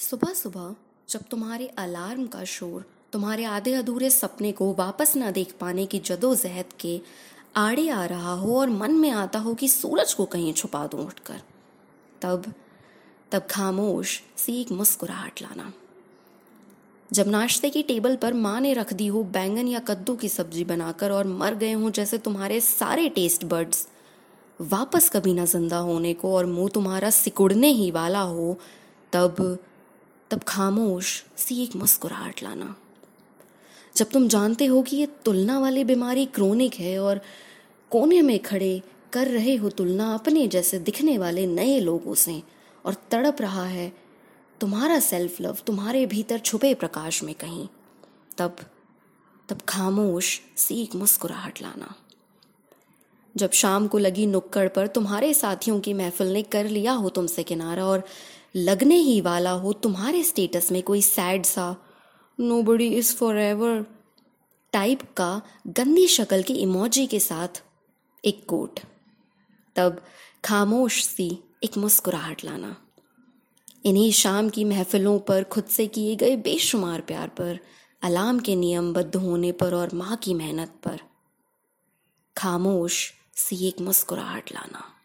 सुबह सुबह जब तुम्हारे अलार्म का शोर तुम्हारे आधे अधूरे सपने को वापस ना देख पाने की जदोजहद के आड़े आ रहा हो और मन में आता हो कि सूरज को कहीं छुपा दूँ उठकर, तब तब खामोश सी एक मुस्कुराहट लाना। जब नाश्ते की टेबल पर माँ ने रख दी हो बैंगन या कद्दू की सब्ज़ी बनाकर और मर गए हों जैसे तुम्हारे सारे टेस्ट बर्ड्स वापस कभी ना ज़िंदा होने को और मुँह तुम्हारा सिकुड़ने ही वाला हो, तब तब खामोश सी एक मुस्कुराहट लाना। जब तुम जानते हो कि ये तुलना वाली बीमारी क्रोनिक है और कोने में खड़े कर रहे हो तुलना अपने जैसे दिखने वाले नए लोगों से और तड़प रहा है, तुम्हारा सेल्फ लव तुम्हारे भीतर छुपे प्रकाश में कहीं, तब तब खामोश सी एक मुस्कुराहट लाना। जब शाम को लगी नुक्कड़ पर तुम्हारे साथियों की महफिल ने कर लिया हो तुमसे किनारा और लगने ही वाला हो तुम्हारे स्टेटस में कोई सैड सा। Nobody is forever type का गंदी शक्ल के इमोजी के साथ एक कोट तब खामोश सी एक मुस्कुराहट लाना। इन्हीं शाम की महफिलों पर खुद से किए गए बेशुमार प्यार पर, अलार्म के नियमबद्ध होने पर और माँ की मेहनत पर। खामोश सी एक मुस्कुराहट लाना।